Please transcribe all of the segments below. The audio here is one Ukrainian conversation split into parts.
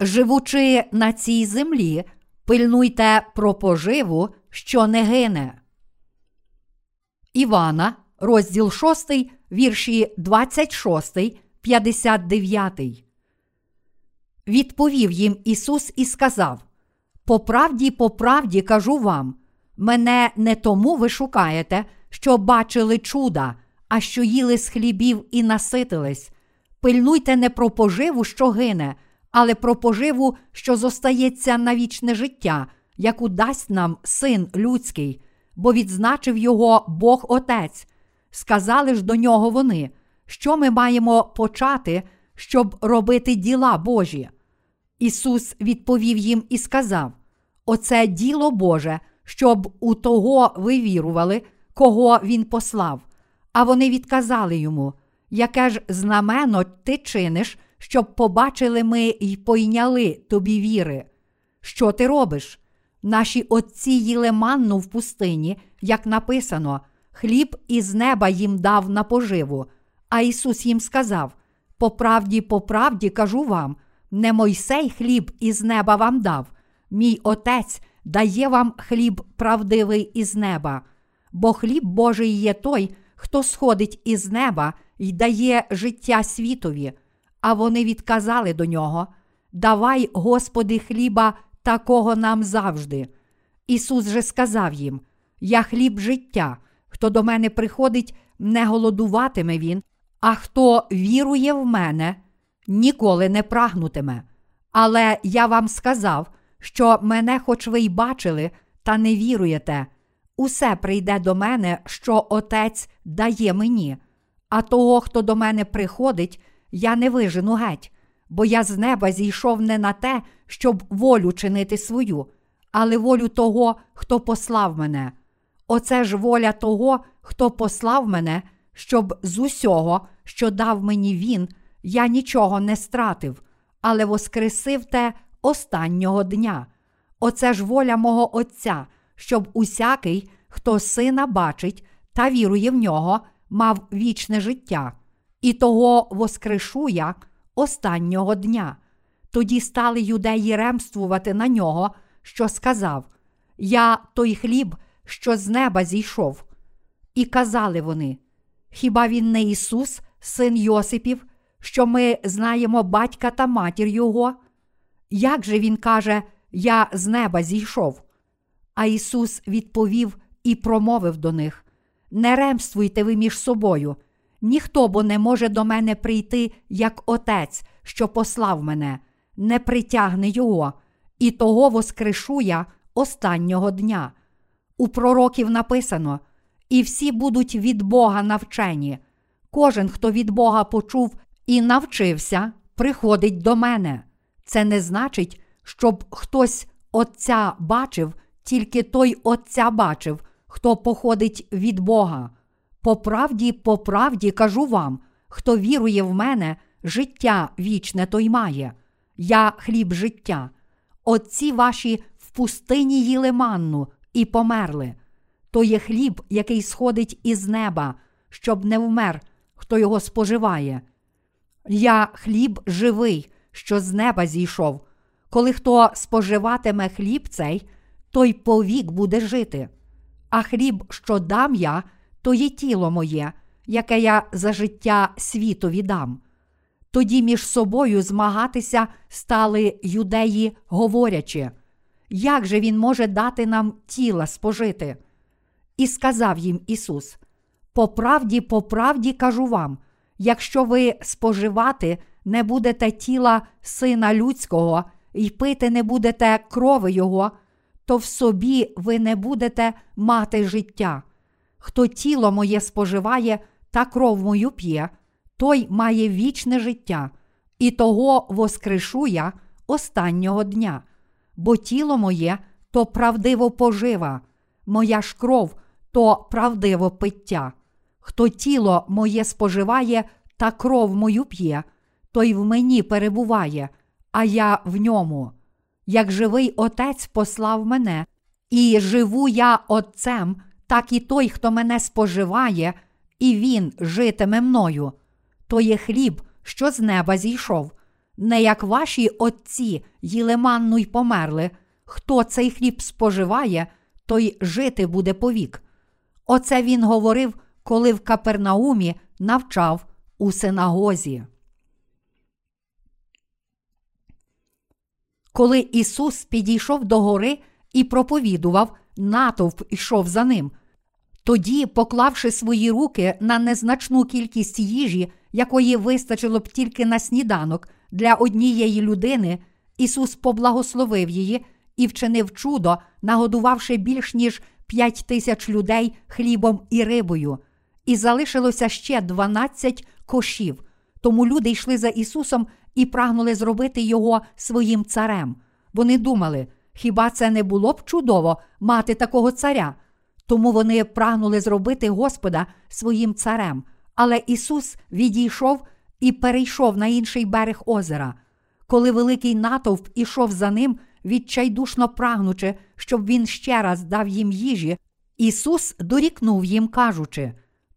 Живучи на цій землі, пильнуйте про поживу, що не гине. Івана, розділ 6, вірші 26, 59. Відповів їм Ісус і сказав: По правді, по правді кажу вам, мене не тому ви шукаєте, що бачили чуда, а що їли з хлібів і наситились. Пильнуйте не про поживу, що гине, але про поживу, що зостається на вічне життя, яку дасть нам син людський, бо відзначив його Бог Отець. Сказали ж до нього вони, що ми маємо почати, щоб робити діла Божі. Ісус відповів їм і сказав: Оце діло Боже, щоб у того ви вірували, кого Він послав. А вони відказали йому, яке ж знамено ти чиниш, щоб побачили ми й пойняли тобі віри. Що ти робиш? Наші отці їли манну в пустині, як написано, хліб із неба їм дав на поживу. А Ісус їм сказав: По правді, по правді кажу вам, не Мойсей хліб із неба вам дав, мій Отець дає вам хліб правдивий із неба, бо хліб Божий є той, хто сходить із неба й дає життя світові. А вони відказали до нього: Давай, Господи, хліба такого нам завжди. Ісус же сказав їм: Я хліб життя, хто до мене приходить, не голодуватиме він, а хто вірує в мене, ніколи не прагнутиме. Але я вам сказав, що мене, хоч ви й бачили, та не віруєте. Усе прийде до мене, що Отець дає мені, а того, хто до мене приходить, я не вижену геть, бо я з неба зійшов не на те, щоб волю чинити свою, але волю того, хто послав мене. Оце ж воля того, хто послав мене, щоб з усього, що дав мені він, я нічого не стратив, але воскресив те останнього дня. Оце ж воля мого Отця, щоб усякий, хто сина бачить та вірує в нього, мав вічне життя, і того воскрешу я останнього дня. Тоді стали юдеї ремствувати на нього, що сказав: Я той хліб, що з неба зійшов. І казали вони: Хіба він не Ісус, син Йосипів, що ми знаємо батька та матір Його? Як же Він каже, Я з неба зійшов? А Ісус відповів і промовив до них: Не ремствуйте ви між собою, ніхто бо не може до мене прийти, як Отець, що послав мене, не притягне Його, і того воскрешу я останнього дня. У пророків написано: і всі будуть від Бога навчені. Кожен, хто від Бога почув і навчився, приходить до мене. Це не значить, щоб хтось Отця бачив, тільки той Отця бачив, хто походить від Бога. По правді, по правді кажу вам, хто вірує в мене, життя вічне той має. Я хліб життя. Отці ваші в пустині їли манну і померли. То є хліб, який сходить із неба, щоб не вмер, хто його споживає. Я хліб живий, що з неба зійшов. Коли хто споживатиме хліб цей, той повік буде жити. А хліб, що дам я, то є тіло моє, яке я за життя світові дам. Тоді між собою змагатися стали юдеї, говорячи, як же він може дати нам тіла спожити? І сказав їм Ісус: По правді, по правді кажу вам, якщо ви споживати не будете тіла Сина Людського і пити не будете крови Його, то в собі ви не будете мати життя. Хто тіло моє споживає та кров мою п'є, той має вічне життя, і того воскрешу я останнього дня, бо тіло моє то правдиво пожива, моя ж кров то правдиво пиття. Хто тіло моє споживає та кров мою п'є, той в мені перебуває, а я в ньому. Як живий Отець послав мене, і живу я Отцем, так і той, хто мене споживає, і він житиме мною. То є хліб, що з неба зійшов. Не як ваші отці їли манну й померли, хто цей хліб споживає, той жити буде повік. Оце він говорив, коли в Капернаумі навчав у синагозі. Коли Ісус підійшов до гори і проповідував, натовп ішов за ним. Тоді, поклавши свої руки на незначну кількість їжі, якої вистачило б тільки на сніданок для однієї людини, Ісус поблагословив її і вчинив чудо, нагодувавши більш ніж п'ять тисяч людей хлібом і рибою, і залишилося ще дванадцять кошів. Тому люди йшли за Ісусом і прагнули зробити Його своїм царем. Вони думали, хіба це не було б чудово мати такого царя? Тому вони прагнули зробити Господа своїм царем. Але Ісус відійшов і перейшов на інший берег озера. Коли великий натовп ішов за ним, відчайдушно прагнучи, щоб він ще раз дав їм їжі, Ісус дорікнув їм, кажучи: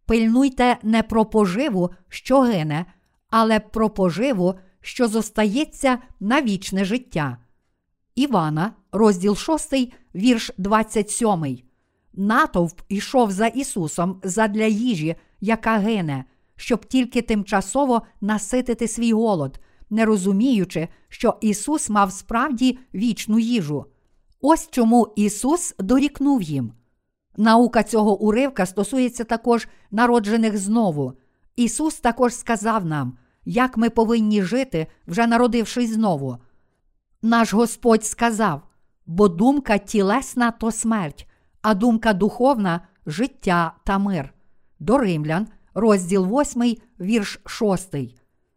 Пильнуйте не про поживу, що гине, але про поживу, що зостається на вічне життя. Івана, розділ 6, вірш 27. Натовп ішов за Ісусом задля їжі, яка гине, щоб тільки тимчасово наситити свій голод, не розуміючи, що Ісус мав справді вічну їжу. Ось чому Ісус дорікнув їм. Наука цього уривка стосується також народжених знову. Ісус також сказав нам, як ми повинні жити, вже народившись знову. Наш Господь сказав: бо думка тілесна то смерть, а думка духовна життя та мир. До Римлян, розділ 8, вірш 6.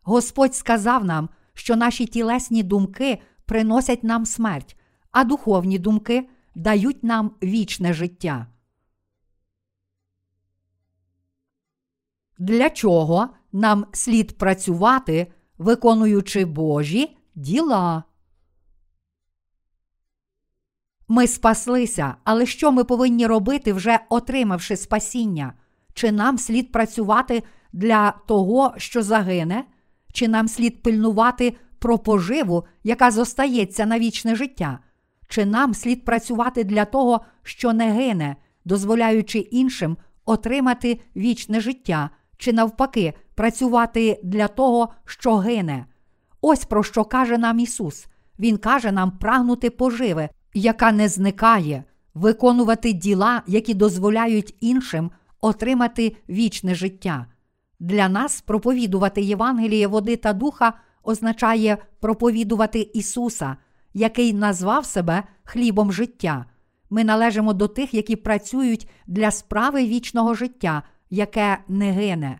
Господь сказав нам, що наші тілесні думки приносять нам смерть, а духовні думки дають нам вічне життя. Для чого нам слід працювати, виконуючи Божі діла? Ми спаслися, але що ми повинні робити, вже отримавши спасіння? Чи нам слід працювати для того, що загине, чи нам слід пильнувати про поживу, яка зостається на вічне життя? Чи нам слід працювати для того, що не гине, дозволяючи іншим отримати вічне життя, чи навпаки, працювати для того, що гине? Ось про що каже нам Ісус. Він каже нам прагнути поживи, яка не зникає, виконувати діла, які дозволяють іншим отримати вічне життя. Для нас проповідувати Євангеліє води та духа означає проповідувати Ісуса, який назвав себе хлібом життя. Ми належимо до тих, які працюють для справи вічного життя, яке не гине.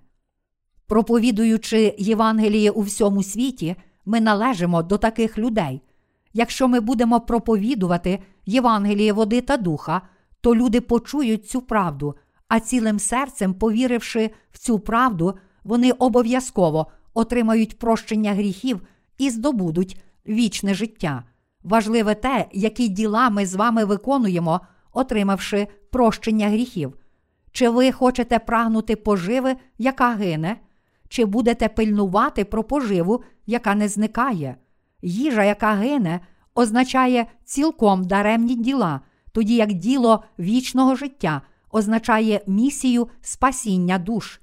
Проповідуючи Євангеліє у всьому світі, ми належимо до таких людей. Якщо ми будемо проповідувати Євангеліє води та духа, то люди почують цю правду, а цілим серцем, повіривши в цю правду, вони обов'язково отримають прощення гріхів і здобудуть вічне життя. Важливе те, які діла ми з вами виконуємо, отримавши прощення гріхів. Чи ви хочете прагнути поживи, яка гине, чи будете пильнувати про поживу, яка не зникає? Їжа, яка гине, означає цілком даремні діла, тоді як діло вічного життя означає місію спасіння душ.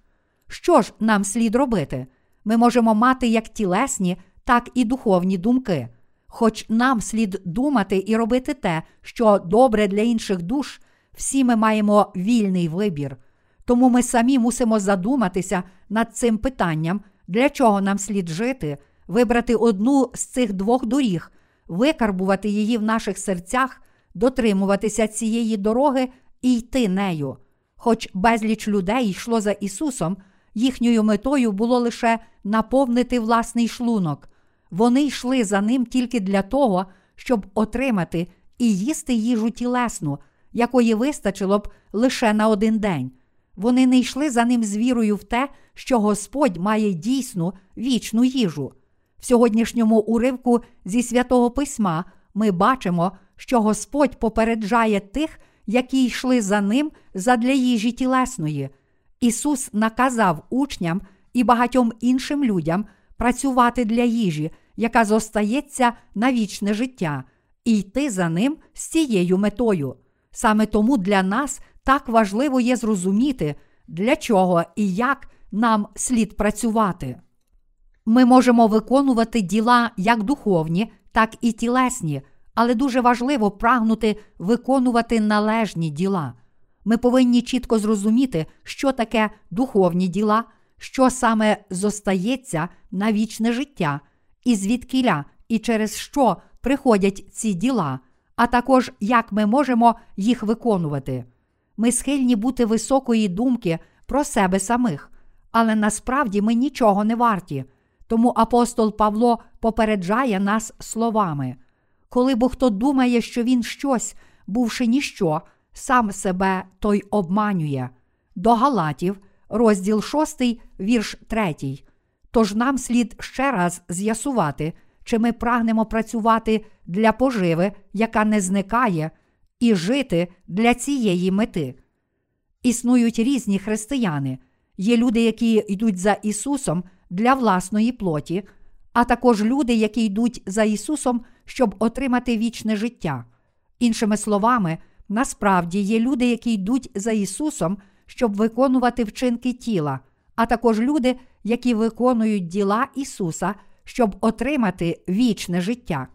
Що ж нам слід робити? Ми можемо мати як тілесні, так і духовні думки. Хоч нам слід думати і робити те, що добре для інших душ, всі ми маємо вільний вибір. Тому ми самі мусимо задуматися над цим питанням, для чого нам слід жити, вибрати одну з цих двох доріг, викарбувати її в наших серцях, дотримуватися цієї дороги і йти нею. Хоч безліч людей йшло за Ісусом, їхньою метою було лише наповнити власний шлунок. Вони йшли за ним тільки для того, щоб отримати і їсти їжу тілесну, якої вистачило б лише на один день. Вони не йшли за ним з вірою в те, що Господь має дійсну вічну їжу. В сьогоднішньому уривку зі святого письма ми бачимо, що Господь попереджає тих, які йшли за ним задля їжі тілесної. Ісус наказав учням і багатьом іншим людям працювати для їжі, яка зостається на вічне життя, і йти за ним з цією метою. Саме тому для нас так важливо є зрозуміти, для чого і як нам слід працювати. Ми можемо виконувати діла як духовні, так і тілесні, але дуже важливо прагнути виконувати належні діла. Ми повинні чітко зрозуміти, що таке духовні діла, що саме зостається на вічне життя, і звідкіля і через що приходять ці діла, а також як ми можемо їх виконувати. Ми схильні бути високої думки про себе самих, але насправді ми нічого не варті. Тому апостол Павло попереджає нас словами: коли бо хто думає, що він щось, бувши ніщо, сам себе той обманює. До Галатів, розділ 6, вірш 3. Тож нам слід ще раз з'ясувати, чи ми прагнемо працювати для поживи, яка не зникає, і жити для цієї мети. Існують різні християни. Є люди, які йдуть за Ісусом для власної плоті, а також люди, які йдуть за Ісусом, щоб отримати вічне життя. Іншими словами, насправді є люди, які йдуть за Ісусом, щоб виконувати вчинки тіла, а також люди, які виконують діла Ісуса, щоб отримати вічне життя.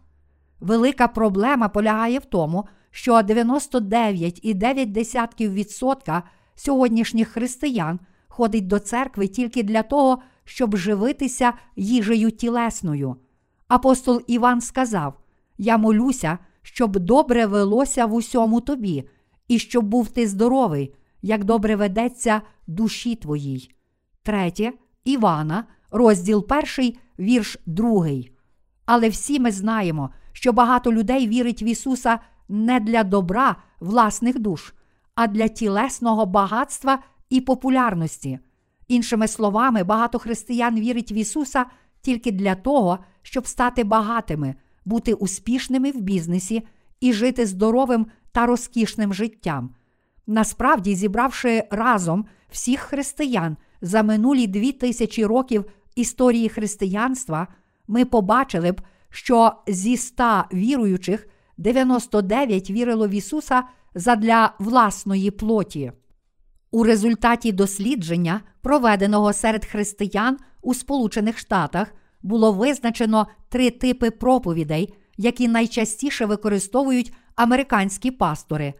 Велика проблема полягає в тому, що 99,9% сьогоднішніх християн ходить до церкви тільки для того, щоб живитися їжею тілесною. Апостол Іван сказав: Я молюся, щоб добре велося в усьому тобі, і щоб був ти здоровий, як добре ведеться душі твоїй. Третє Івана, розділ перший, вірш другий. Але всі ми знаємо, що багато людей вірить в Ісуса не для добра власних душ, а для тілесного багатства і популярності. Іншими словами, багато християн вірить в Ісуса тільки для того, щоб стати багатими, бути успішними в бізнесі і жити здоровим та розкішним життям. Насправді, зібравши разом всіх християн за минулі дві тисячі років історії християнства, ми побачили б, що зі ста віруючих 99 вірило в Ісуса задля власної плоті. У результаті дослідження, проведеного серед християн у Сполучених Штатах, було визначено три типи проповідей, які найчастіше використовують американські пастори.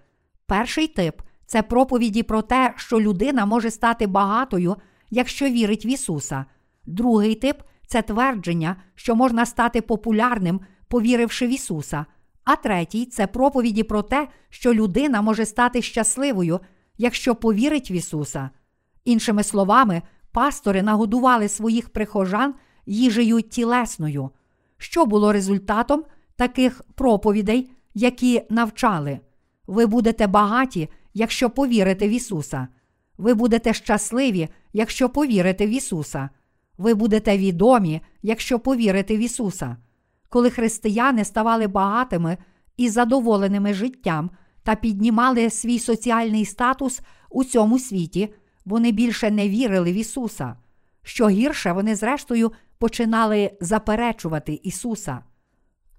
Перший тип це проповіді про те, що людина може стати багатою, якщо вірить в Ісуса. Другий тип це твердження, що можна стати популярним, повіривши в Ісуса. А третій це проповіді про те, що людина може стати щасливою, якщо повірить в Ісуса. Іншими словами, пастори нагодували своїх прихожан їжею тілесною, що було результатом таких проповідей, які навчали. Ви будете багаті, якщо повірите в Ісуса. Ви будете щасливі, якщо повірите в Ісуса. Ви будете відомі, якщо повірите в Ісуса. Коли християни ставали багатими і задоволеними життям та піднімали свій соціальний статус у цьому світі, вони більше не вірили в Ісуса. Що гірше, вони, зрештою, починали заперечувати Ісуса.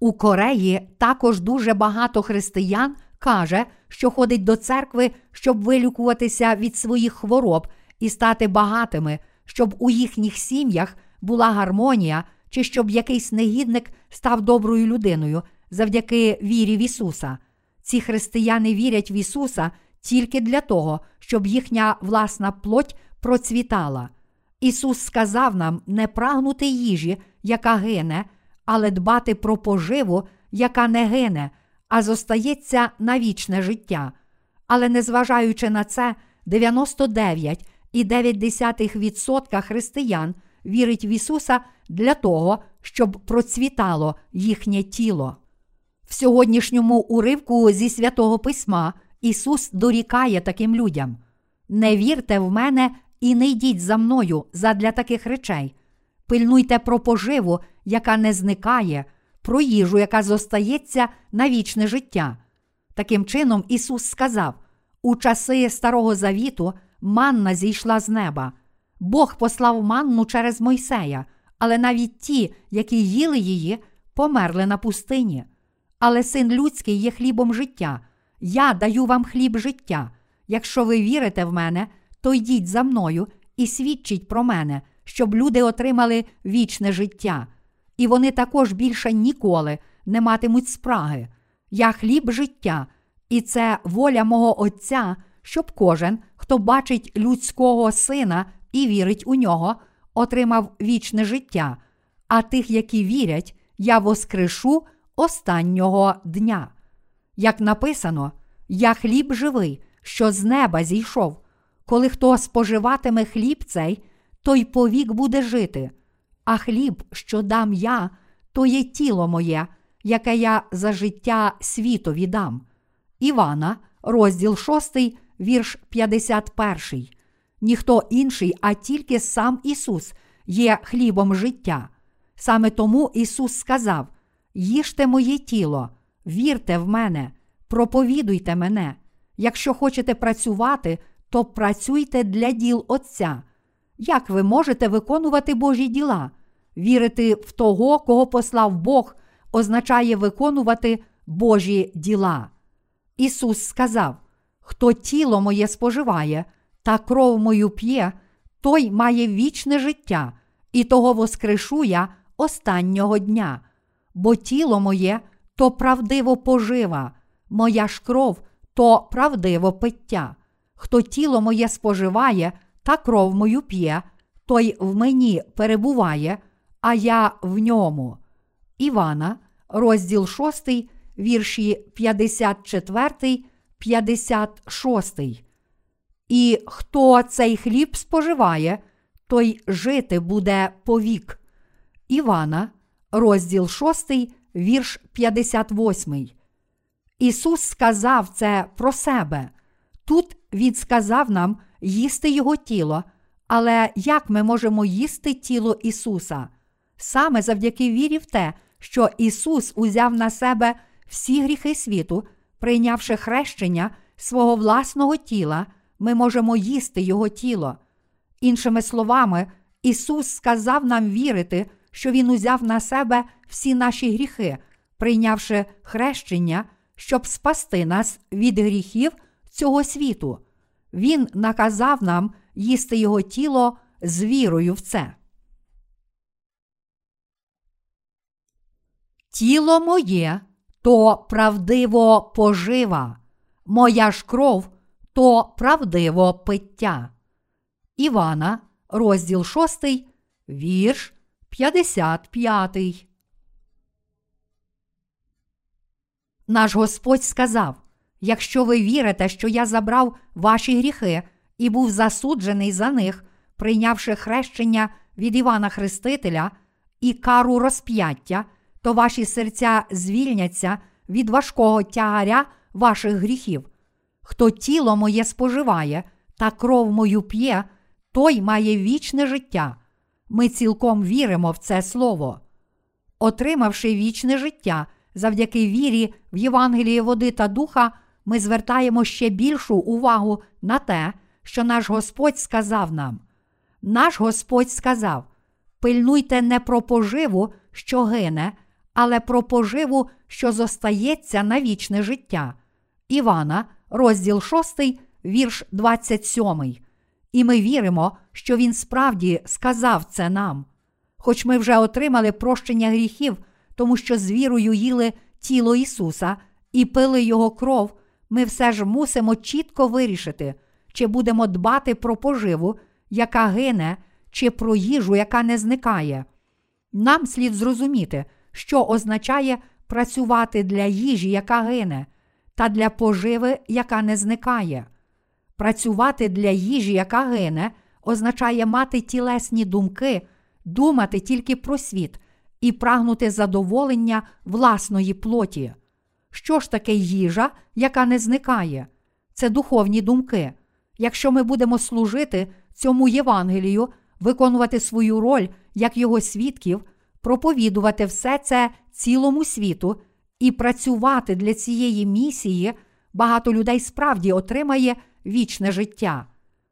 У Кореї також дуже багато християн каже, що ходить до церкви, щоб вилікуватися від своїх хвороб і стати багатими, щоб у їхніх сім'ях була гармонія, чи щоб якийсь негідник став доброю людиною завдяки вірі в Ісуса. Ці християни вірять в Ісуса тільки для того, щоб їхня власна плоть процвітала. Ісус сказав нам не прагнути їжі, яка гине, але дбати про поживу, яка не гине, а зостається на вічне життя. Але незважаючи на це, 99,9% християн вірить в Ісуса для того, щоб процвітало їхнє тіло. В сьогоднішньому уривку зі святого Письма Ісус дорікає таким людям: не вірте в мене і не йдіть за мною задля таких речей. Пильнуйте про поживу, яка не зникає, про їжу, яка зостається на вічне життя. Таким чином, Ісус сказав: у часи Старого Завіту манна зійшла з неба. Бог послав манну через Мойсея, але навіть ті, які їли її, померли на пустині. Але син людський є хлібом життя. Я даю вам хліб життя. Якщо ви вірите в мене, то йдіть за мною і свідчіть про мене, щоб люди отримали вічне життя. І вони також більше ніколи не матимуть спраги. Я хліб життя, і це воля мого Отця, щоб кожен, хто бачить людського сина і вірить у нього, отримав вічне життя, а тих, які вірять, я воскрешу останнього дня. Як написано, я хліб живий, що з неба зійшов. Коли хто споживатиме хліб цей, той повік буде жити, а хліб, що дам я, то є тіло моє, яке я за життя світові дам. Івана, розділ 6, вірш 51. Ніхто інший, а тільки сам Ісус є хлібом життя. Саме тому Ісус сказав: Їжте моє тіло, вірте в мене, проповідуйте мене. Якщо хочете працювати, то працюйте для діл Отця. Як ви можете виконувати Божі діла? Вірити в того, кого послав Бог, означає виконувати Божі діла. Ісус сказав: Хто тіло моє споживає та кров мою п'є, той має вічне життя, і того воскрешу я останнього дня, бо тіло моє то правдиво пожива, моя ж кров то правдиво пиття. Хто тіло моє споживає та кров мою п'є, той в мені перебуває, а я в ньому. Івана, розділ 6, вірші 54, 56. І хто цей хліб споживає, той жити буде повік. Івана, розділ 6, вірш 58. Ісус сказав це про себе. Тут Він сказав нам їсти Його тіло, але як ми можемо їсти тіло Ісуса? Саме завдяки вірі в те, що Ісус узяв на себе всі гріхи світу, прийнявши хрещення свого власного тіла, ми можемо їсти Його тіло. Іншими словами, Ісус сказав нам вірити, що Він узяв на себе всі наші гріхи, прийнявши хрещення, щоб спасти нас від гріхів цього світу. Він наказав нам їсти Його тіло з вірою в це. Тіло моє то правдиво пожива, моя ж кров то правдиво пиття. Івана, розділ 6, вірш 55. Наш Господь сказав: Якщо ви вірите, що я забрав ваші гріхи і був засуджений за них, прийнявши хрещення від Івана Хрестителя і кару розп'яття, то ваші серця звільняться від важкого тягаря ваших гріхів. Хто тіло моє споживає та кров мою п'є, той має вічне життя. Ми цілком віримо в це слово. Отримавши вічне життя завдяки вірі в Євангеліє води та духа, ми звертаємо ще більшу увагу на те, що наш Господь сказав нам. Наш Господь сказав: пильнуйте не про поживу, що гине, але про поживу, що зостається на вічне життя. Івана, розділ 6, вірш 27. І ми віримо, що Він справді сказав це нам. Хоч ми вже отримали прощення гріхів, тому що з вірою їли тіло Ісуса і пили Його кров, ми все ж мусимо чітко вирішити, чи будемо дбати про поживу, яка гине, чи про їжу, яка не зникає. Нам слід зрозуміти, що означає працювати для їжі, яка гине, та для поживи, яка не зникає. Працювати для їжі, яка гине, означає мати тілесні думки, думати тільки про світ і прагнути задоволення власної плоті. Що ж таке їжа, яка не зникає? Це духовні думки. Якщо ми будемо служити цьому Євангелію, виконувати свою роль як його свідків, проповідувати все це цілому світу і працювати для цієї місії, багато людей справді отримає вічне життя.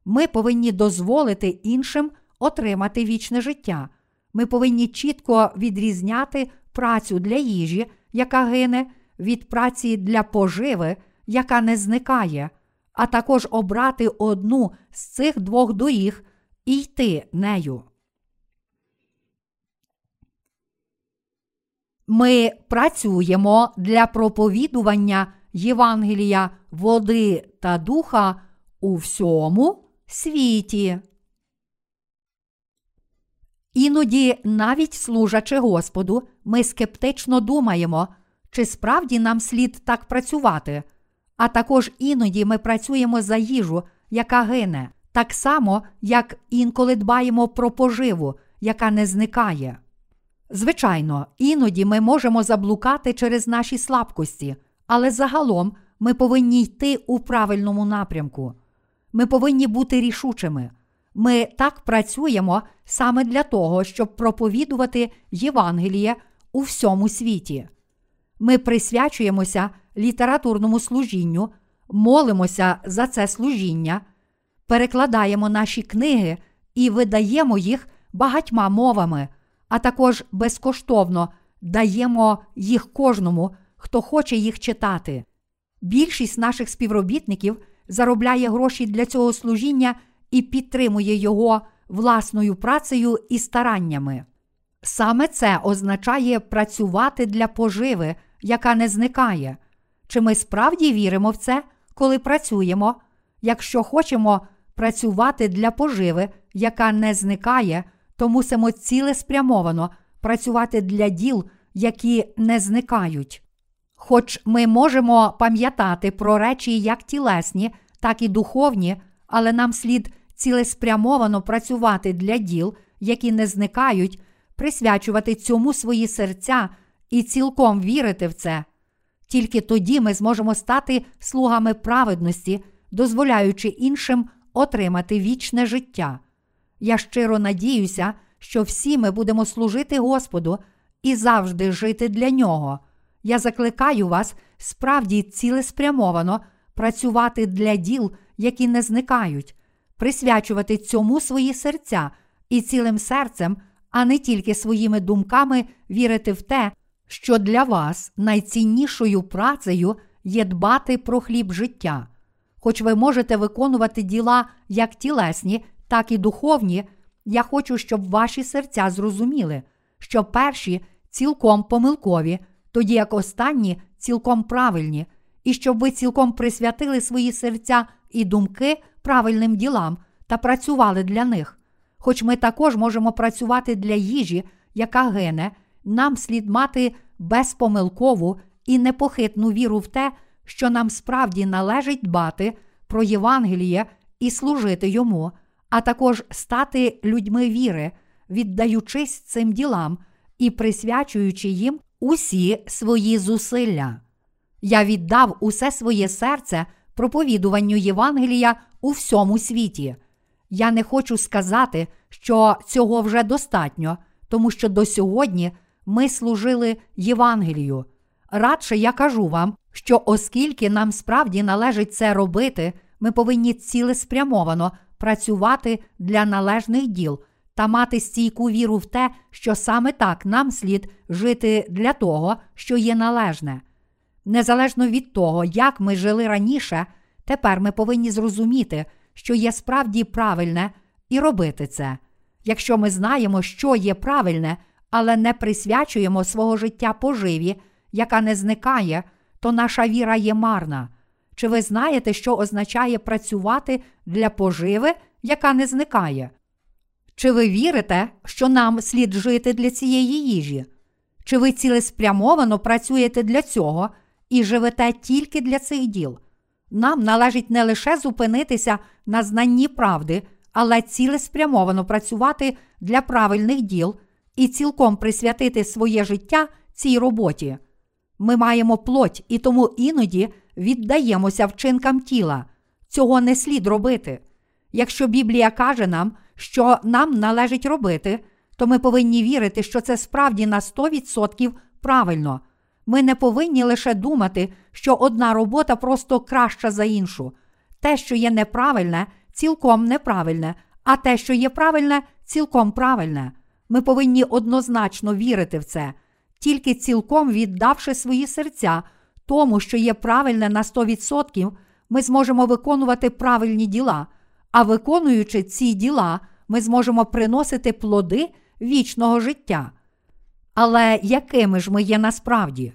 Ми повинні дозволити іншим отримати вічне життя. Ми повинні чітко відрізняти працю для їжі, яка гине, від праці для поживи, яка не зникає, а також обрати одну з цих двох доріг і йти нею. Ми працюємо для проповідування Євангелія води та духа у всьому світі. Іноді, навіть служачи Господу, ми скептично думаємо, чи справді нам слід так працювати, а також іноді ми працюємо за їжу, яка гине, так само, як інколи дбаємо про поживу, яка не зникає. Звичайно, іноді ми можемо заблукати через наші слабкості, але загалом ми повинні йти у правильному напрямку. Ми повинні бути рішучими. Ми так працюємо саме для того, щоб проповідувати Євангеліє у всьому світі. Ми присвячуємося літературному служінню, молимося за це служіння, перекладаємо наші книги і видаємо їх багатьма мовами, а також безкоштовно даємо їх кожному, хто хоче їх читати. Більшість наших співробітників заробляє гроші для цього служіння і підтримує його власною працею і стараннями. Саме це означає працювати для поживи, яка не зникає. Чи ми справді віримо в це, коли працюємо? Якщо хочемо працювати для поживи, яка не зникає, то мусимо цілеспрямовано працювати для діл, які не зникають. Хоч ми можемо пам'ятати про речі як тілесні, так і духовні, але нам слід цілеспрямовано працювати для діл, які не зникають, присвячувати цьому свої серця і цілком вірити в це. Тільки тоді ми зможемо стати слугами праведності, дозволяючи іншим отримати вічне життя. Я щиро надіюся, що всі ми будемо служити Господу і завжди жити для нього. Я закликаю вас справді цілеспрямовано працювати для діл, які не зникають, присвячувати цьому свої серця і цілим серцем, а не тільки своїми думками вірити в те, що для вас найціннішою працею є дбати про хліб життя. Хоч ви можете виконувати діла як тілесні, так і духовні, я хочу, щоб ваші серця зрозуміли, що перші цілком помилкові, тоді як останні цілком правильні, і щоб ви цілком присвятили свої серця і думки правильним ділам та працювали для них. Хоч ми також можемо працювати для їжі, яка гине, нам слід мати безпомилкову і непохитну віру в те, що нам справді належить дбати про Євангеліє і служити йому, а також стати людьми віри, віддаючись цим ділам і присвячуючи їм усі свої зусилля. Я віддав усе своє серце проповідуванню Євангелія у всьому світі. Я не хочу сказати, що цього вже достатньо, тому що до сьогодні ми служили Євангелію. Радше я кажу вам, що оскільки нам справді належить це робити, ми повинні цілеспрямовано працювати для належних діл та мати стійку віру в те, що саме так нам слід жити для того, що є належне. Незалежно від того, як ми жили раніше, тепер ми повинні зрозуміти, що є справді правильне, і робити це. Якщо ми знаємо, що є правильне, але не присвячуємо свого життя поживі, яка не зникає, то наша віра є марна. Чи ви знаєте, що означає працювати для поживи, яка не зникає? Чи ви вірите, що нам слід жити для цієї їжі? Чи ви цілеспрямовано працюєте для цього і живете тільки для цих діл? Нам належить не лише зупинитися на знанні правди, але цілеспрямовано працювати для правильних діл і цілком присвятити своє життя цій роботі. Ми маємо плоть і тому іноді віддаємося вчинкам тіла. Цього не слід робити. Якщо Біблія каже нам, що нам належить робити, то ми повинні вірити, що це справді на 100% правильно. Ми не повинні лише думати, що одна робота просто краща за іншу. Те, що є неправильне, цілком неправильне, а те, що є правильне, цілком правильне. Ми повинні однозначно вірити в це, тільки цілком віддавши свої серця тому, що є правильне на 100%, ми зможемо виконувати правильні діла, а виконуючи ці діла, ми зможемо приносити плоди вічного життя. Але якими ж ми є насправді?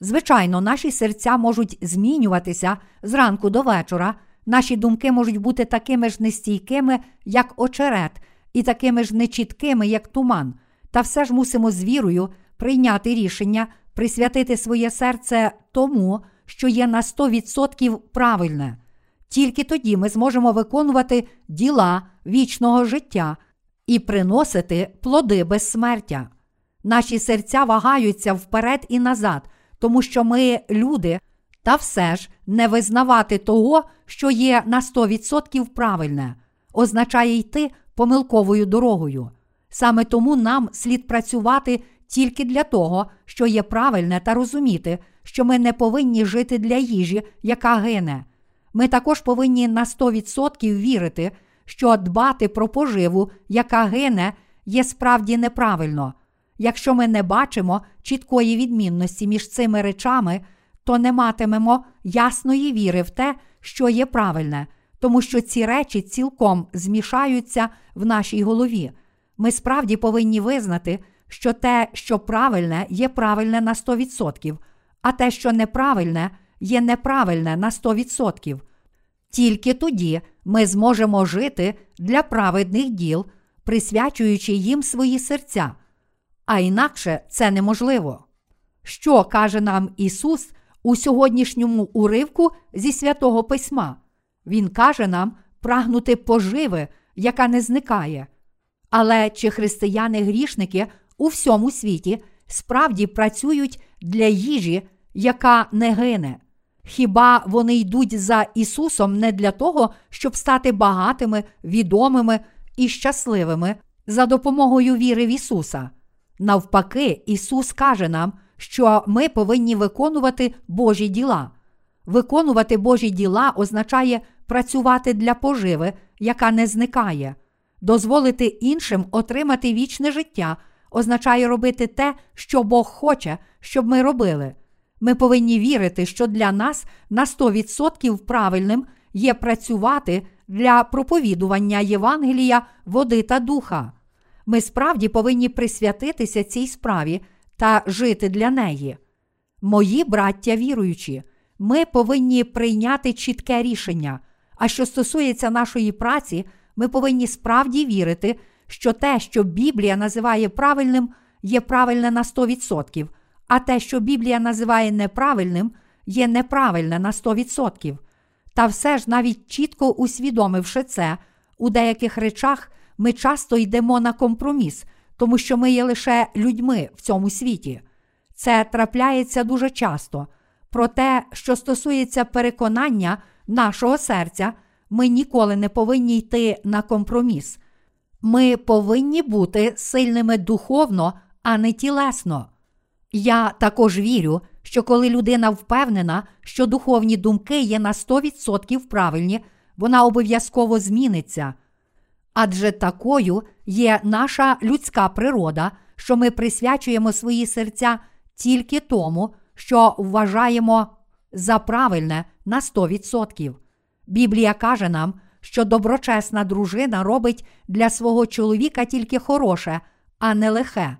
Звичайно, наші серця можуть змінюватися зранку до вечора, наші думки можуть бути такими ж нестійкими, як очерет, і такими ж нечіткими, як туман, та все ж мусимо з вірою прийняти рішення, присвятити своє серце тому, що є на 100% правильне. Тільки тоді ми зможемо виконувати діла вічного життя і приносити плоди безсмертя. Наші серця вагаються вперед і назад, тому що ми люди, та все ж не визнавати того, що є на 100% правильне, означає йти помилковою дорогою. Саме тому нам слід працювати тільки для того, що є правильне, та розуміти, що ми не повинні жити для їжі, яка гине. Ми також повинні на 100% вірити, що дбати про поживу, яка гине, є справді неправильно. Якщо ми не бачимо чіткої відмінності між цими речами, то не матимемо ясної віри в те, що є правильне, тому що ці речі цілком змішаються в нашій голові. Ми справді повинні визнати, що те, що правильне, є правильне на 100%, а те, що неправильне, є неправильне на 100%. Тільки тоді ми зможемо жити для праведних діл, присвячуючи їм свої серця. А інакше це неможливо. Що каже нам Ісус у сьогоднішньому уривку зі святого Письма? Він каже нам прагнути поживи, яка не зникає. Але чи християни-грішники у всьому світі справді працюють для їжі, яка не гине? Хіба вони йдуть за Ісусом не для того, щоб стати багатими, відомими і щасливими за допомогою віри в Ісуса? Навпаки, Ісус каже нам, що ми повинні виконувати Божі діла. Виконувати Божі діла означає працювати для поживи, яка не зникає. Дозволити іншим отримати вічне життя означає робити те, що Бог хоче, щоб ми робили. Ми повинні вірити, що для нас на 100% правильним є працювати для проповідування Євангелія, води та духа. Ми справді повинні присвятитися цій справі та жити для неї. Мої браття віруючі, ми повинні прийняти чітке рішення. А що стосується нашої праці, ми повинні справді вірити, що те, що Біблія називає правильним, є правильне на 100%, а те, що Біблія називає неправильним, є неправильне на 100%. Та все ж, навіть чітко усвідомивши це, у деяких речах ми часто йдемо на компроміс, тому що ми є лише людьми в цьому світі. Це трапляється дуже часто. Про те, що стосується переконання нашого серця, ми ніколи не повинні йти на компроміс. Ми повинні бути сильними духовно, а не тілесно. Я також вірю, що коли людина впевнена, що духовні думки є на 100% правильні, вона обов'язково зміниться. Адже такою є наша людська природа, що ми присвячуємо свої серця тільки тому, що вважаємо за правильне на 100%. Біблія каже нам, що доброчесна дружина робить для свого чоловіка тільки хороше, а не лихе.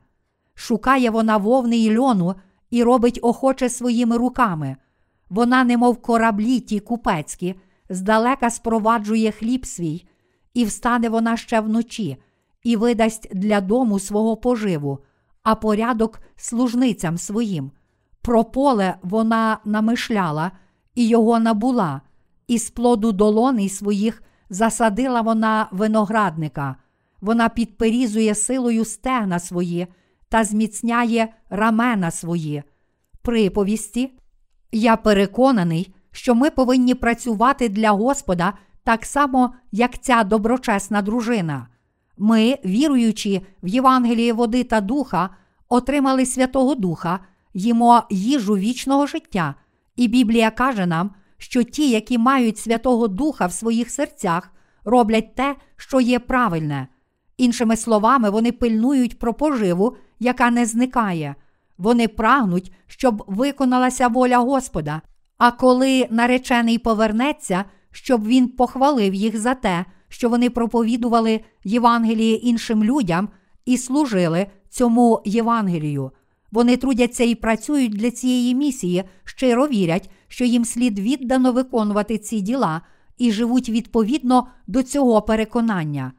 Шукає вона вовни й льону і робить охоче своїми руками. Вона, немов кораблі ті купецькі, здалека спроваджує хліб свій, і встане вона ще вночі, і видасть для дому свого поживу, а порядок служницям своїм. Про поле вона намишляла і його набула, і з плоду долони своїх засадила вона виноградника, вона підперізує силою стегна свої та зміцняє рамена свої. Приповісті. Я переконаний, що ми повинні працювати для Господа так само, як ця доброчесна дружина. Ми, віруючи в Євангеліє води та духа, отримали Святого Духа, їмо їжу вічного життя, і Біблія каже нам, що ті, які мають Святого Духа в своїх серцях, роблять те, що є правильне. Іншими словами, вони пильнують про поживу, яка не зникає. Вони прагнуть, щоб виконалася воля Господа. А коли наречений повернеться, щоб він похвалив їх за те, що вони проповідували Євангеліє іншим людям і служили цьому Євангелію. Вони трудяться і працюють для цієї місії, щиро вірять, що їм слід віддано виконувати ці діла і живуть відповідно до цього переконання.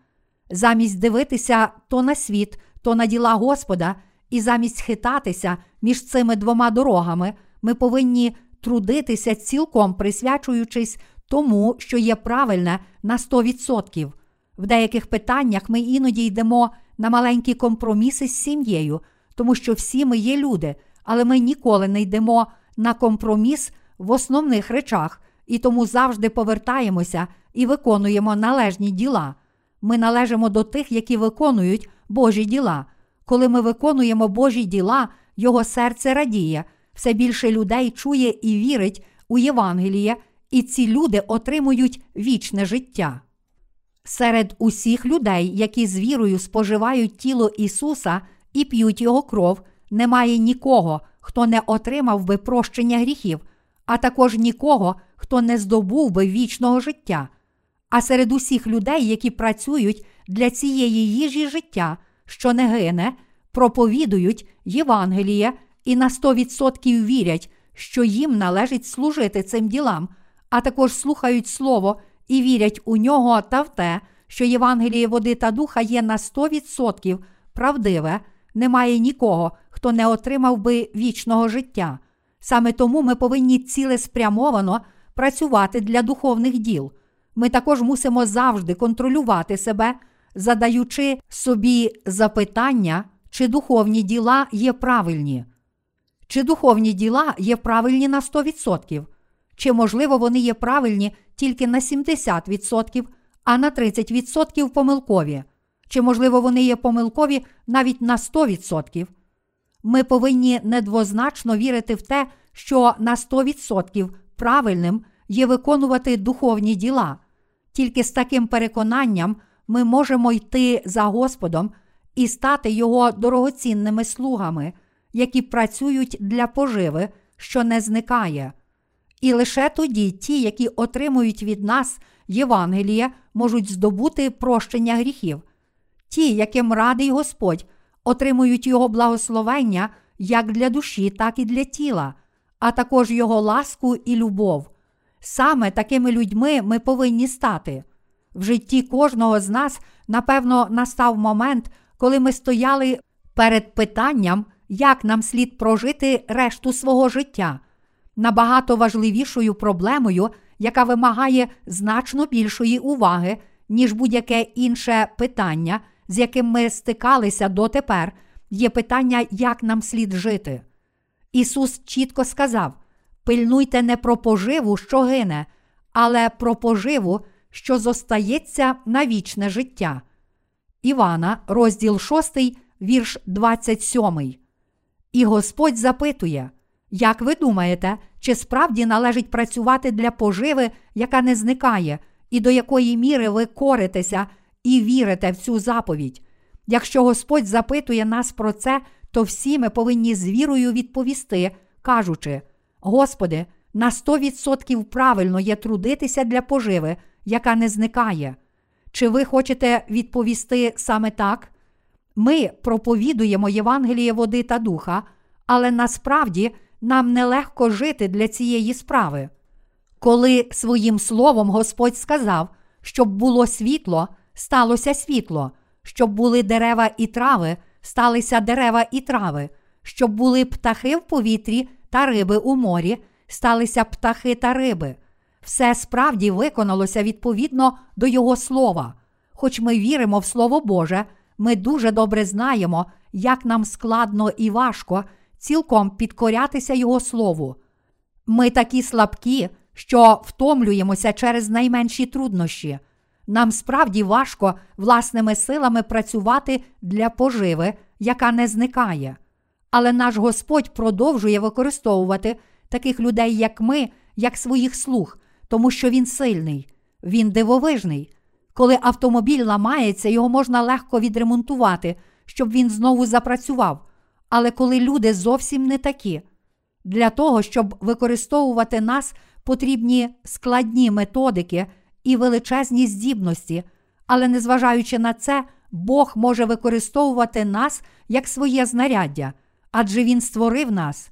Замість дивитися то на світ, то на діла Господа, і замість хитатися між цими двома дорогами, ми повинні трудитися цілком присвячуючись тому, що є правильне на 100%. В деяких питаннях ми іноді йдемо на маленькі компроміси з сім'єю, тому що всі ми є люди, але ми ніколи не йдемо на компроміс в основних речах і тому завжди повертаємося і виконуємо належні діла. Ми належимо до тих, які виконують Божі діла. Коли ми виконуємо Божі діла, Його серце радіє, все більше людей чує і вірить у Євангеліє, і ці люди отримують вічне життя. Серед усіх людей, які з вірою споживають тіло Ісуса і п'ють Його кров, немає нікого, хто не отримав би прощення гріхів, а також нікого, хто не здобув би вічного життя. А серед усіх людей, які працюють для цієї їжі життя, що не гине, проповідують Євангеліє і на 100% вірять, що їм належить служити цим ділам, а також слухають Слово і вірять у нього та в те, що Євангеліє води та духа є на 100% правдиве, немає нікого, хто не отримав би вічного життя. Саме тому ми повинні цілеспрямовано працювати для духовних діл. Ми також мусимо завжди контролювати себе, задаючи собі запитання, чи духовні діла є правильні. Чи духовні діла є правильні на 100%? Чи, можливо, вони є правильні тільки на 70%, а на 30% помилкові? Чи, можливо, вони є помилкові навіть на 100%? Ми повинні недвозначно вірити в те, що на 100% правильним є виконувати духовні діла. Тільки з таким переконанням ми можемо йти за Господом і стати Його дорогоцінними слугами, які працюють для поживи, що не зникає. І лише тоді ті, які отримують від нас Євангеліє, можуть здобути прощення гріхів. Ті, яким радий Господь, отримують Його благословення як для душі, так і для тіла, а також Його ласку і любов. Саме такими людьми ми повинні стати. В житті кожного з нас, напевно, настав момент, коли ми стояли перед питанням, як нам слід прожити решту свого життя. Набагато важливішою проблемою, яка вимагає значно більшої уваги, ніж будь-яке інше питання, з яким ми стикалися дотепер, є питання, як нам слід жити. Ісус чітко сказав: пильнуйте не про поживу, що гине, але про поживу, що зостається на вічне життя. Івана, розділ 6, вірш 27. І Господь запитує, як ви думаєте, чи справді належить працювати для поживи, яка не зникає, і до якої міри ви коритеся і вірите в цю заповідь? Якщо Господь запитує нас про це, то всі ми повинні з вірою відповісти, кажучи: Господи, на 100% правильно є трудитися для поживи, яка не зникає. Чи ви хочете відповісти саме так? Ми проповідуємо Євангеліє води та духа, але насправді нам нелегко жити для цієї справи. Коли своїм словом Господь сказав, щоб було світло, сталося світло, щоб були дерева і трави, сталися дерева і трави, щоб були птахи в повітрі та риби у морі, сталися птахи та риби. Все справді виконалося відповідно до Його слова. Хоч ми віримо в Слово Боже, ми дуже добре знаємо, як нам складно і важко цілком підкорятися Його Слову. Ми такі слабкі, що втомлюємося через найменші труднощі. Нам справді важко власними силами працювати для поживи, яка не зникає. Але наш Господь продовжує використовувати таких людей, як ми, як своїх слуг, тому що Він сильний, Він дивовижний. Коли автомобіль ламається, його можна легко відремонтувати, щоб він знову запрацював. Але коли люди зовсім не такі, для того, щоб використовувати нас, потрібні складні методики і величезні здібності, але незважаючи на це, Бог може використовувати нас як своє знаряддя, адже Він створив нас.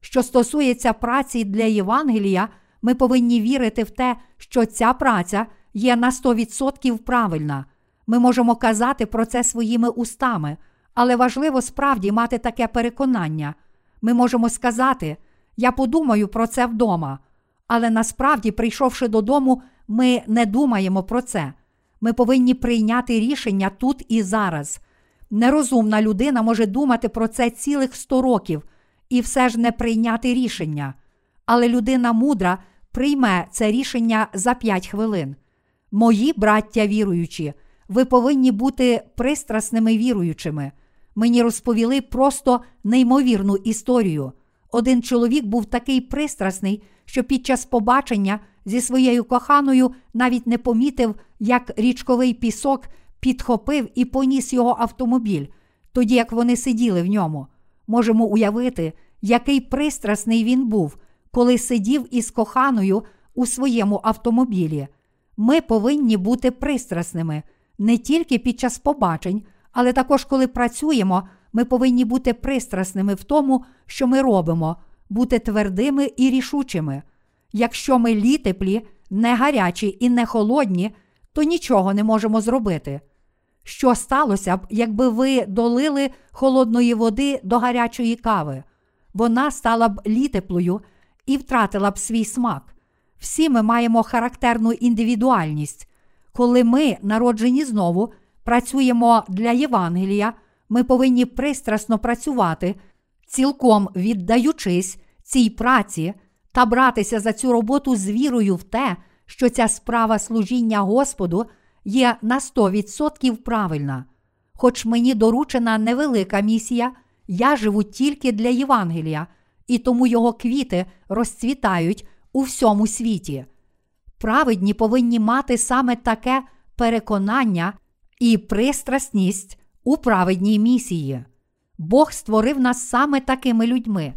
Що стосується праці для Євангелія, ми повинні вірити в те, що ця праця є на 100% правильна. Ми можемо казати про це своїми устами, але важливо справді мати таке переконання. Ми можемо сказати, я подумаю про це вдома, але насправді, прийшовши додому, ми не думаємо про це. Ми повинні прийняти рішення тут і зараз. Нерозумна людина може думати про це цілих 100 років і все ж не прийняти рішення. Але людина мудра прийме це рішення за 5 хвилин. Мої браття віруючі, ви повинні бути пристрасними віруючими. Мені розповіли просто неймовірну історію. Один чоловік був такий пристрасний, що під час побачення зі своєю коханою навіть не помітив, як річковий пісок підхопив і поніс його автомобіль, тоді як вони сиділи в ньому. Можемо уявити, який пристрасний він був, коли сидів із коханою у своєму автомобілі. Ми повинні бути пристрасними не тільки під час побачень, але також коли працюємо, ми повинні бути пристрасними в тому, що ми робимо, бути твердими і рішучими. Якщо ми літеплі, не гарячі і не холодні, то нічого не можемо зробити. Що сталося б, якби ви долили холодної води до гарячої кави? Вона стала б літеплою і втратила б свій смак. Всі ми маємо характерну індивідуальність. Коли ми, народжені знову, працюємо для Євангелія, ми повинні пристрасно працювати, цілком віддаючись цій праці та братися за цю роботу з вірою в те, що ця справа служіння Господу є на 100% правильна. Хоч мені доручена невелика місія, я живу тільки для Євангелія, і тому його квіти розцвітають у всьому світі. Праведні повинні мати саме таке переконання і пристрасність у праведній місії. Бог створив нас саме такими людьми.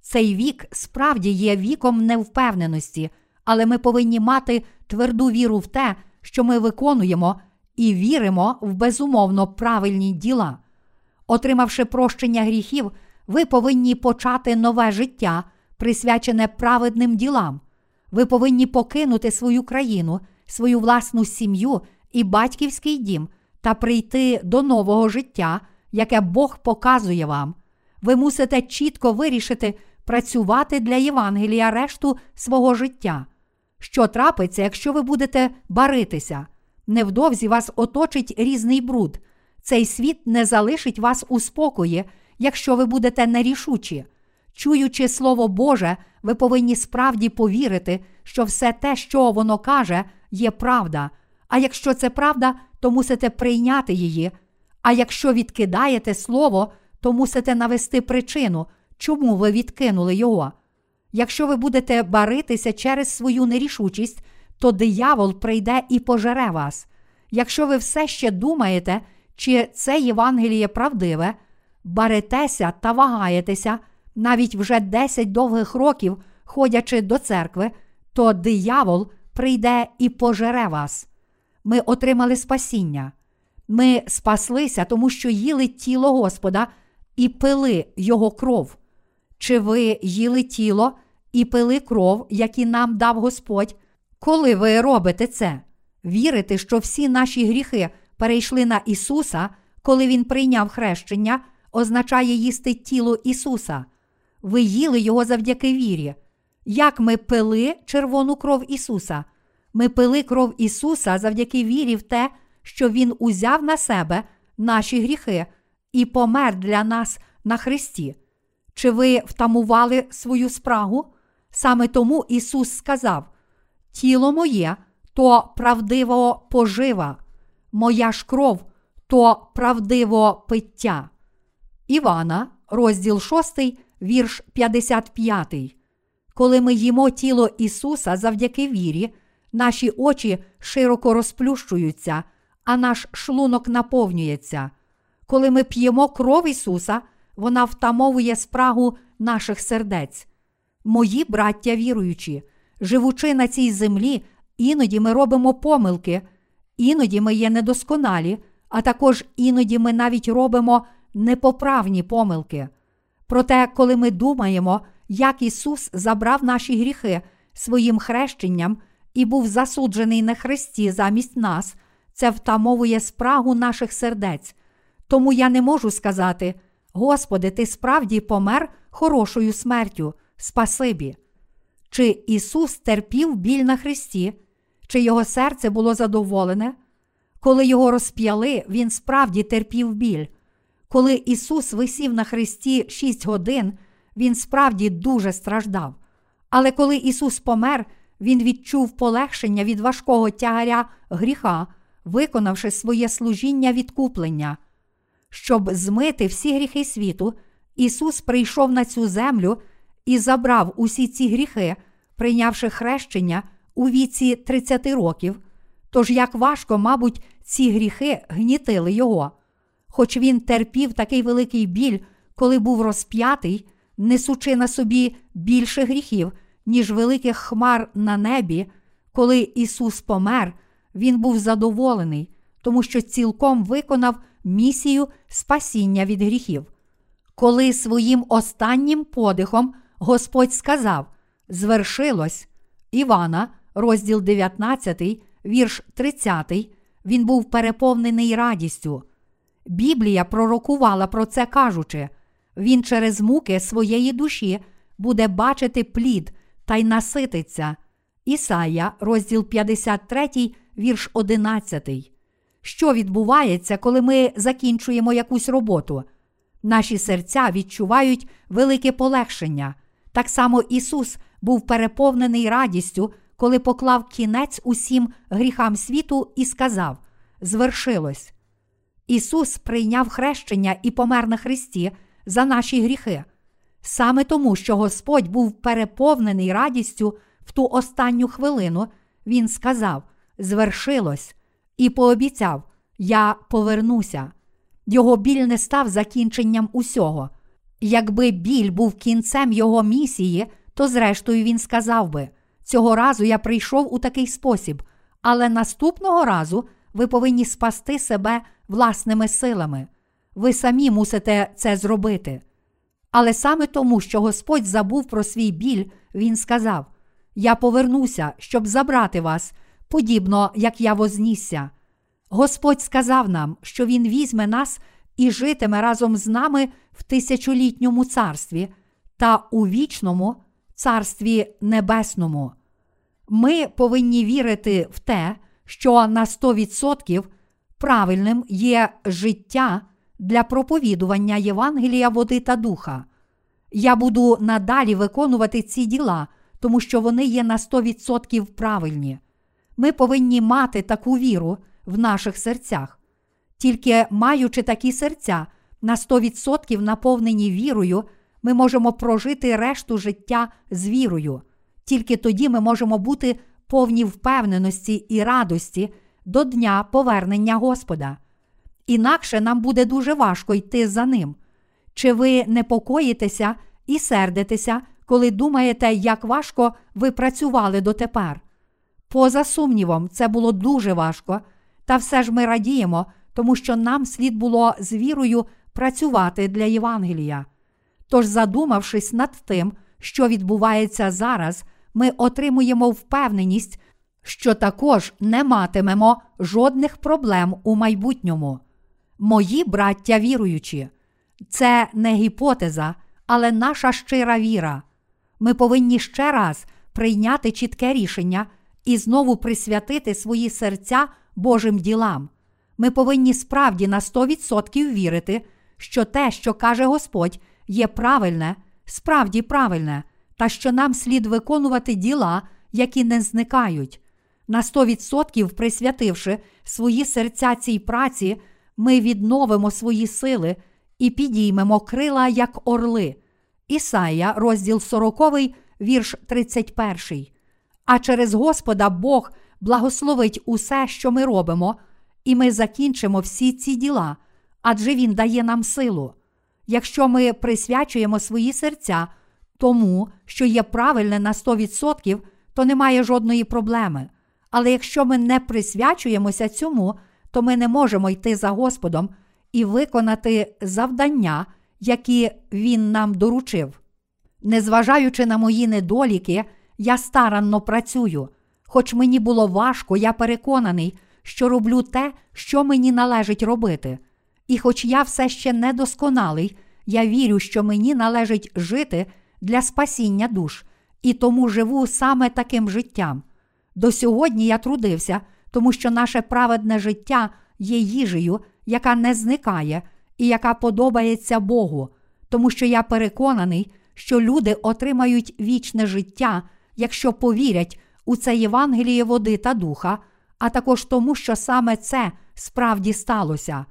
Цей вік справді є віком невпевненості, але ми повинні мати тверду віру в те, що ми виконуємо і віримо в безумовно правильні діла. Отримавши прощення гріхів, ви повинні почати нове життя, присвячене праведним ділам. Ви повинні покинути свою країну, свою власну сім'ю і батьківський дім та прийти до нового життя, яке Бог показує вам. Ви мусите чітко вирішити працювати для Євангелія решту свого життя. Що трапиться, якщо ви будете баритися? Невдовзі вас оточить різний бруд. Цей світ не залишить вас у спокої, якщо ви будете нерішучі. Чуючи Слово Боже, ви повинні справді повірити, що все те, що воно каже, є правда. А якщо це правда, то мусите прийняти її. А якщо відкидаєте слово, то мусите навести причину, чому ви відкинули його. Якщо ви будете баритися через свою нерішучість, то диявол прийде і пожере вас. Якщо ви все ще думаєте, чи це Євангеліє правдиве, баритеся та вагаєтеся, навіть вже 10 довгих років ходячи до церкви, то диявол прийде і пожере вас. Ми отримали спасіння. Ми спаслися, тому що їли тіло Господа і пили Його кров. Чи ви їли тіло і пили кров, які нам дав Господь? Коли ви робите це? Вірите, що всі наші гріхи перейшли на Ісуса, коли Він прийняв хрещення, означає їсти тіло Ісуса. Ви їли Його завдяки вірі. Як ми пили червону кров Ісуса? Ми пили кров Ісуса завдяки вірі в те, що Він узяв на себе наші гріхи і помер для нас на Христі. Чи ви втамували свою спрагу? Саме тому Ісус сказав: Тіло моє то правдиво пожива, моя ж кров то правдиво пиття. Івана, розділ 6, вірш 55. Коли ми їмо тіло Ісуса завдяки вірі, наші очі широко розплющуються, а наш шлунок наповнюється. Коли ми п'ємо кров Ісуса, вона втамовує спрагу наших сердець. Мої браття віруючі, живучи на цій землі, іноді ми робимо помилки, іноді ми є недосконалі, а також іноді ми навіть робимо непоправні помилки. Проте, коли ми думаємо, як Ісус забрав наші гріхи своїм хрещенням і був засуджений на хресті замість нас, це втамовує спрагу наших сердець. Тому я не можу сказати: Господи, Ти справді помер хорошою смертю, спасибі. Чи Ісус терпів біль на хресті, чи Його серце було задоволене? Коли його розп'яли, Він справді терпів біль. Коли Ісус висів на хресті шість годин, Він справді дуже страждав. Але коли Ісус помер, Він відчув полегшення від важкого тягаря гріха, виконавши своє служіння відкуплення. Щоб змити всі гріхи світу, Ісус прийшов на цю землю і забрав усі ці гріхи, прийнявши хрещення у віці 30 років. Тож як важко, мабуть, ці гріхи гнітили його. Хоч він терпів такий великий біль, коли був розп'ятий, несучи на собі більше гріхів, ніж великих хмар на небі, коли Ісус помер, Він був задоволений, тому що цілком виконав місію спасіння від гріхів. Коли своїм останнім подихом Господь сказав: Звершилось Івана, розділ 19, вірш 30, він був переповнений радістю. Біблія пророкувала про це кажучи, він через муки своєї душі буде бачити плід та й насититься. Ісая, розділ 53, вірш 11. Що відбувається, коли ми закінчуємо якусь роботу? Наші серця відчувають велике полегшення. Так само Ісус був переповнений радістю, коли поклав кінець усім гріхам світу і сказав: Звершилось. Ісус прийняв хрещення і помер на Христі за наші гріхи. Саме тому, що Господь був переповнений радістю в ту останню хвилину, Він сказав: Звершилось, і пообіцяв: Я повернуся. Його біль не став закінченням усього. Якби біль був кінцем його місії, то зрештою він сказав би: Цього разу я прийшов у такий спосіб, але наступного разу ви повинні спасти себе власними силами. Ви самі мусите це зробити. Але саме тому, що Господь забув про свій біль, Він сказав: Я повернуся, щоб забрати вас, подібно як я вознісся. Господь сказав нам, що Він візьме нас і житиме разом з нами в тисячолітньому царстві та у вічному царстві небесному. Ми повинні вірити в те, що на 100% правильним є життя для проповідування Євангелія води та духа. Я буду надалі виконувати ці діла, тому що вони є на 100% правильні. Ми повинні мати таку віру в наших серцях. Тільки маючи такі серця, на 100% наповнені вірою, ми можемо прожити решту життя з вірою. Тільки тоді ми можемо бути повні впевненості і радості до дня повернення Господа. Інакше нам буде дуже важко йти за ним. Чи ви непокоїтеся і сердитеся, коли думаєте, як важко ви працювали дотепер? Поза сумнівом, це було дуже важко, та все ж ми радіємо, тому що нам слід було з вірою працювати для Євангелія. Тож, задумавшись над тим, що відбувається зараз, ми отримуємо впевненість, що також не матимемо жодних проблем у майбутньому. Мої браття віруючі, це не гіпотеза, але наша щира віра. Ми повинні ще раз прийняти чітке рішення і знову присвятити свої серця Божим ділам. Ми повинні справді на 100% вірити, що те, що каже Господь, є правильне, справді правильне, та що нам слід виконувати діла, які не зникають. На 100% присвятивши свої серця цій праці, ми відновимо свої сили і підіймемо крила, як орли. Ісая, розділ 40, вірш 31. А через Господа Бог благословить усе, що ми робимо, і ми закінчимо всі ці діла, адже Він дає нам силу. Якщо ми присвячуємо свої серця тому, що є правильне на 100%, то немає жодної проблеми. Але якщо ми не присвячуємося цьому, то ми не можемо йти за Господом і виконати завдання, які Він нам доручив. Незважаючи на мої недоліки, я старанно працюю. Хоч мені було важко, я переконаний, що роблю те, що мені належить робити. І хоч я все ще недосконалий, я вірю, що мені належить жити для спасіння душ, і тому живу саме таким життям. До сьогодні я трудився, тому що наше праведне життя є їжею, яка не зникає і яка подобається Богу, тому що я переконаний, що люди отримають вічне життя, якщо повірять у це Євангеліє води та духа, а також тому, що саме це справді сталося.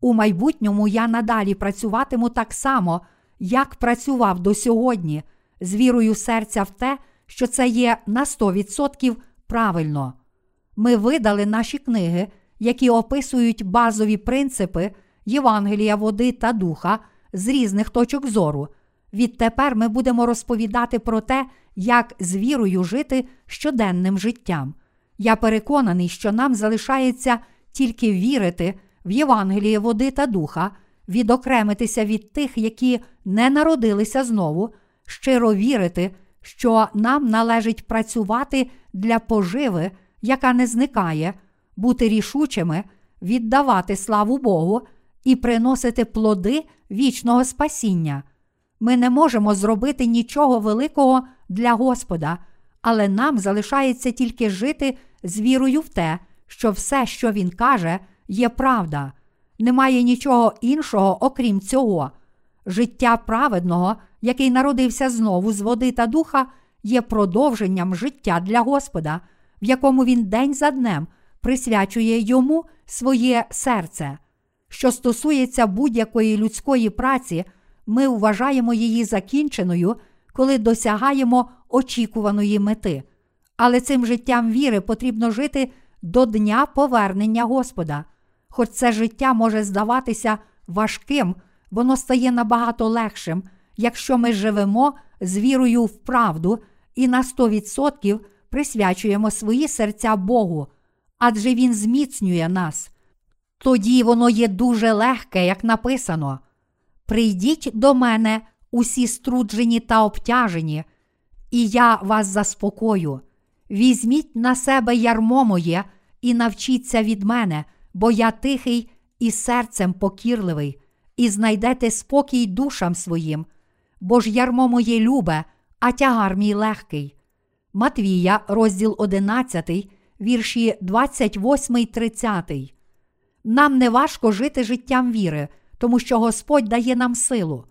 У майбутньому я надалі працюватиму так само, як працював до сьогодні, з вірою серця в те, що це є на 100% правильно. Ми видали наші книги, які описують базові принципи Євангелія, води та духа з різних точок зору. Відтепер ми будемо розповідати про те, як з вірою жити щоденним життям. Я переконаний, що нам залишається тільки вірити в Євангеліє води та духа, відокремитися від тих, які не народилися знову, щиро вірити, що нам належить працювати для поживи, яка не зникає, бути рішучими, віддавати славу Богу і приносити плоди вічного спасіння. Ми не можемо зробити нічого великого для Господа, але нам залишається тільки жити з вірою в те, що все, що Він каже, є правда. Немає нічого іншого, окрім цього. Життя праведного, який народився знову з води та духа, є продовженням життя для Господа, в якому він день за днем присвячує йому своє серце. Що стосується будь-якої людської праці, ми вважаємо її закінченою, коли досягаємо очікуваної мети. Але цим життям віри потрібно жити до дня повернення Господа. Хоч це життя може здаватися важким, воно стає набагато легшим, якщо ми живемо з вірою в правду і на 100% присвячуємо свої серця Богу, адже Він зміцнює нас. Тоді воно є дуже легке, як написано. Прийдіть до мене усі струджені та обтяжені, і я вас заспокою. Візьміть на себе ярмо моє і навчіться від мене, бо я тихий і серцем покірливий, і знайдете спокій душам своїм, бо ж ярмо моє любе, а тягар мій легкий. Матвія, розділ 11, вірші 28, 30. Нам не важко жити життям віри, тому що Господь дає нам силу.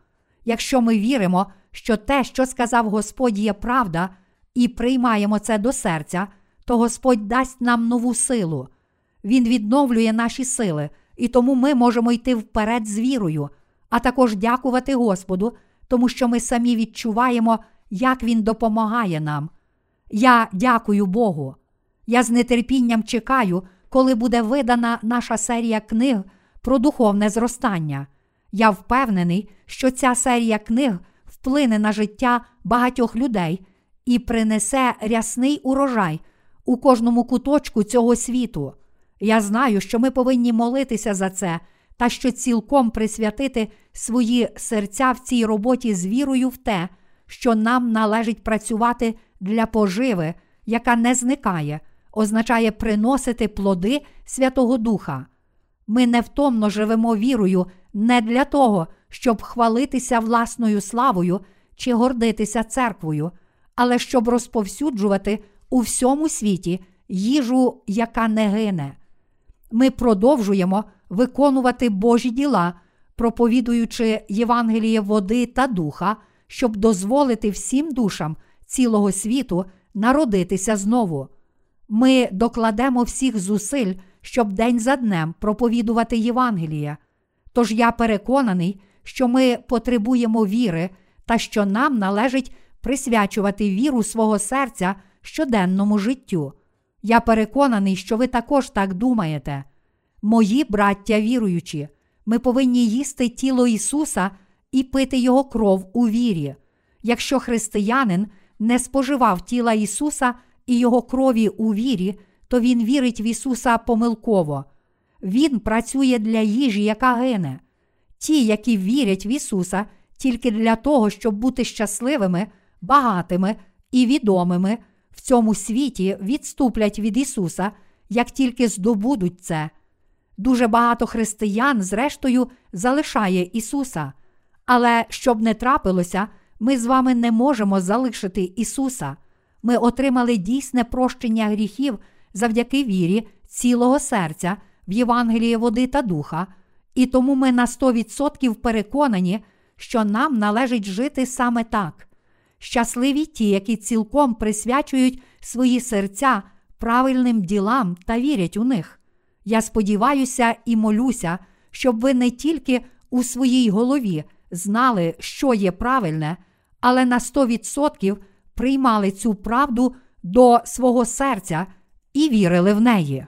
Якщо ми віримо, що те, що сказав Господь, є правда, і приймаємо це до серця, то Господь дасть нам нову силу. Він відновлює наші сили, і тому ми можемо йти вперед з вірою, а також дякувати Господу, тому що ми самі відчуваємо, як Він допомагає нам. Я дякую Богу. Я з нетерпінням чекаю, коли буде видана наша серія книг про духовне зростання. Я впевнений, що ця серія книг вплине на життя багатьох людей і принесе рясний урожай у кожному куточку цього світу. Я знаю, що ми повинні молитися за це та що цілком присвятити свої серця в цій роботі з вірою в те, що нам належить працювати для поживи, яка не зникає, означає приносити плоди Святого Духа. Ми невтомно живемо вірою не для того, щоб хвалитися власною славою чи гордитися церквою, але щоб розповсюджувати у всьому світі їжу, яка не гине. Ми продовжуємо виконувати Божі діла, проповідуючи Євангеліє води та духа, щоб дозволити всім душам цілого світу народитися знову. Ми докладемо всіх зусиль, щоб день за днем проповідувати Євангеліє. Тож я переконаний, що ми потребуємо віри та що нам належить присвячувати віру свого серця щоденному життю. Я переконаний, що ви також так думаєте. Мої браття віруючі, ми повинні їсти тіло Ісуса і пити Його кров у вірі. Якщо християнин не споживав тіла Ісуса і Його крові у вірі, то він вірить в Ісуса помилково. Він працює для їжі, яка гине. Ті, які вірять в Ісуса тільки для того, щоб бути щасливими, багатими і відомими, в цьому світі відступлять від Ісуса, як тільки здобудуть це. Дуже багато християн, зрештою, залишає Ісуса. Але щоб не трапилося, ми з вами не можемо залишити Ісуса. Ми отримали дійсне прощення гріхів завдяки вірі цілого серця в Євангелії води та духа, і тому ми на 100% переконані, що нам належить жити саме так. Щасливі ті, які цілком присвячують свої серця правильним ділам та вірять у них. Я сподіваюся і молюся, щоб ви не тільки у своїй голові знали, що є правильне, але на 100% приймали цю правду до свого серця і вірили в неї.